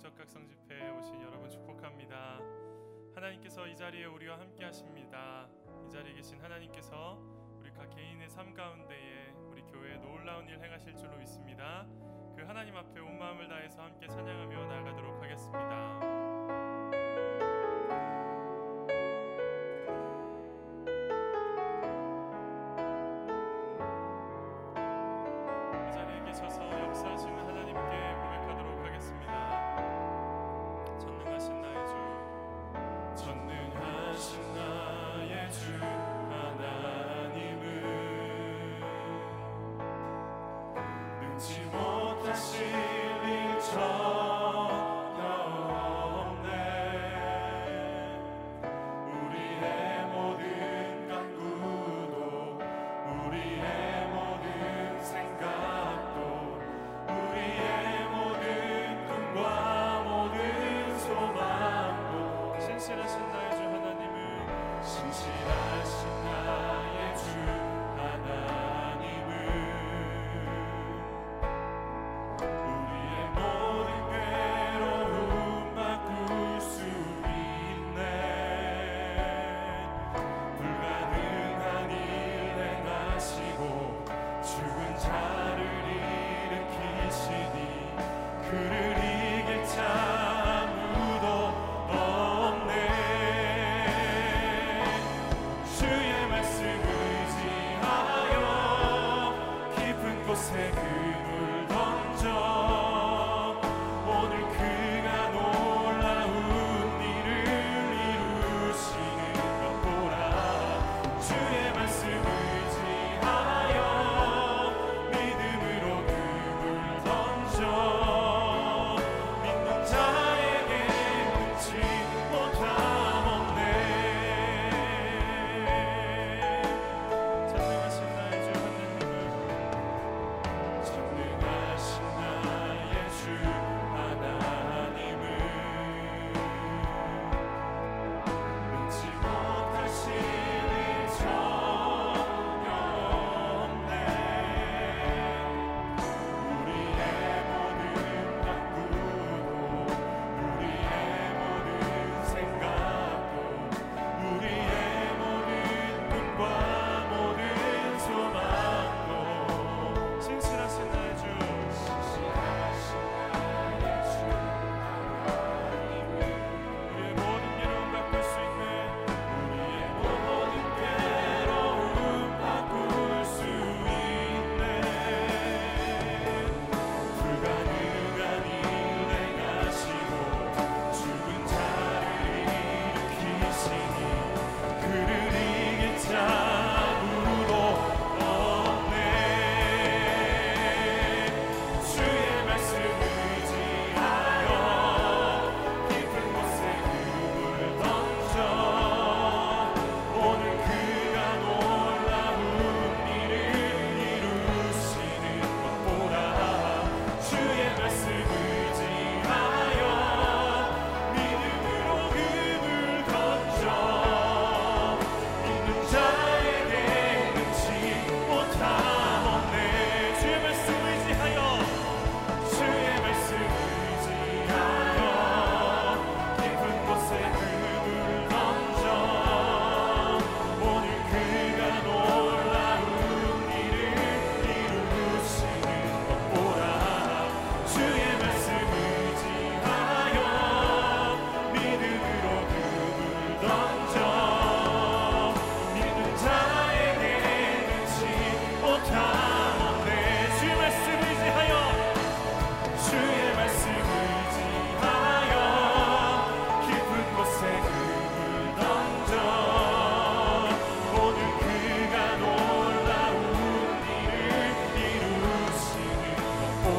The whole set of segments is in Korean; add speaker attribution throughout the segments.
Speaker 1: 적각성 집회에 오신 여러분 축복합니다. 하나님께서 이 자리에 우리와 함께 하십니다. 이 자리에 계신 하나님께서 우리 각 개인의 삶 가운데에 우리 교회에 놀라운 일 행하실 줄로 믿습니다. 그 하나님 앞에 온 마음을 다해서 함께 찬양하며 나아가도록 하겠습니다. 이 자리에 계셔서 역사하시는 하실 일처럼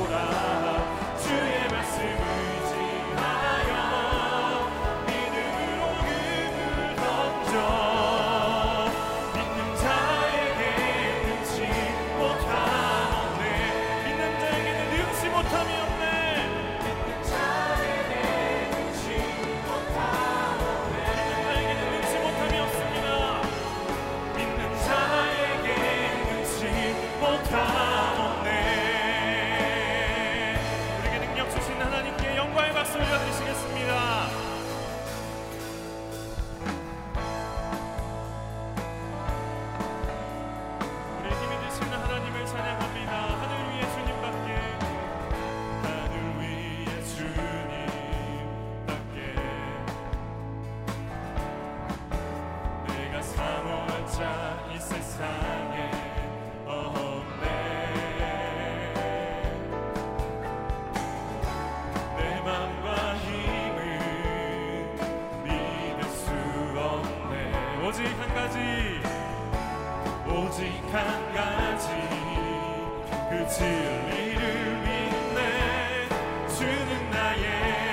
Speaker 1: Lord, yeah.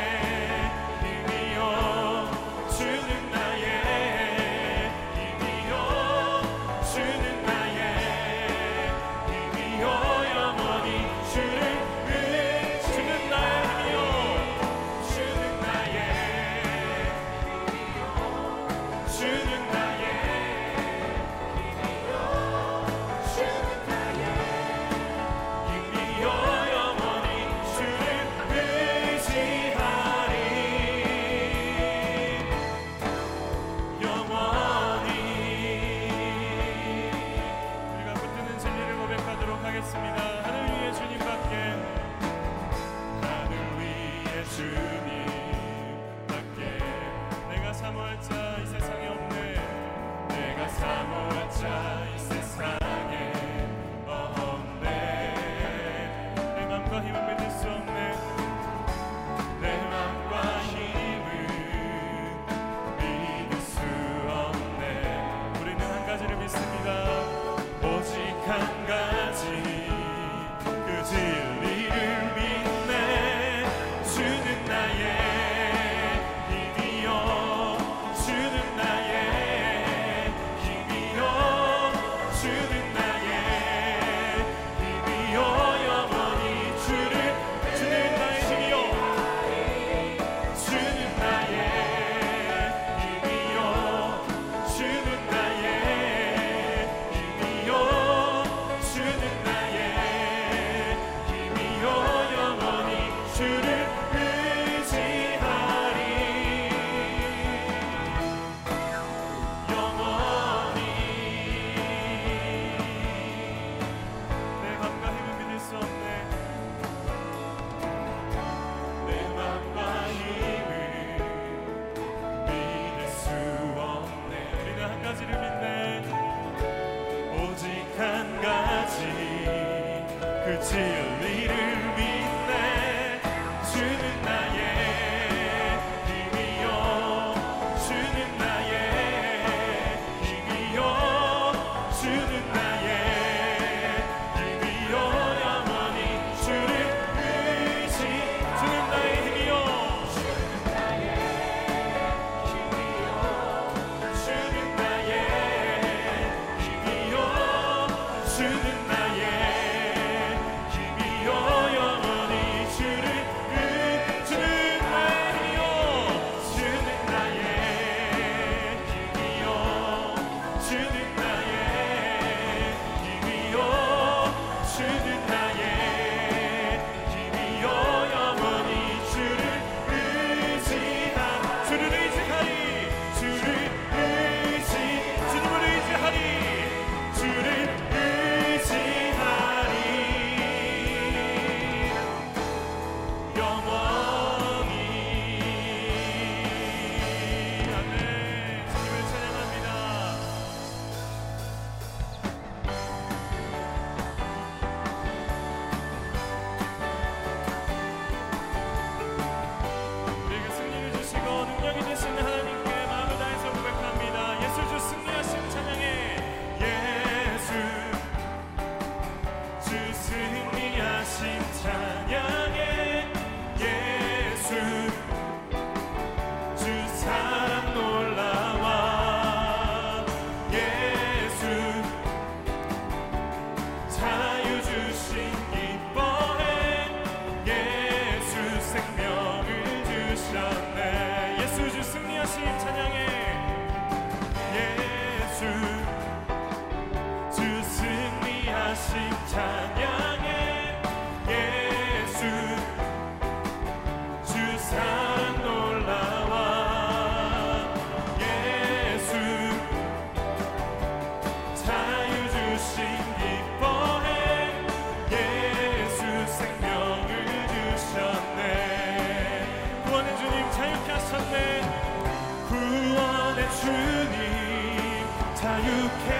Speaker 1: you can.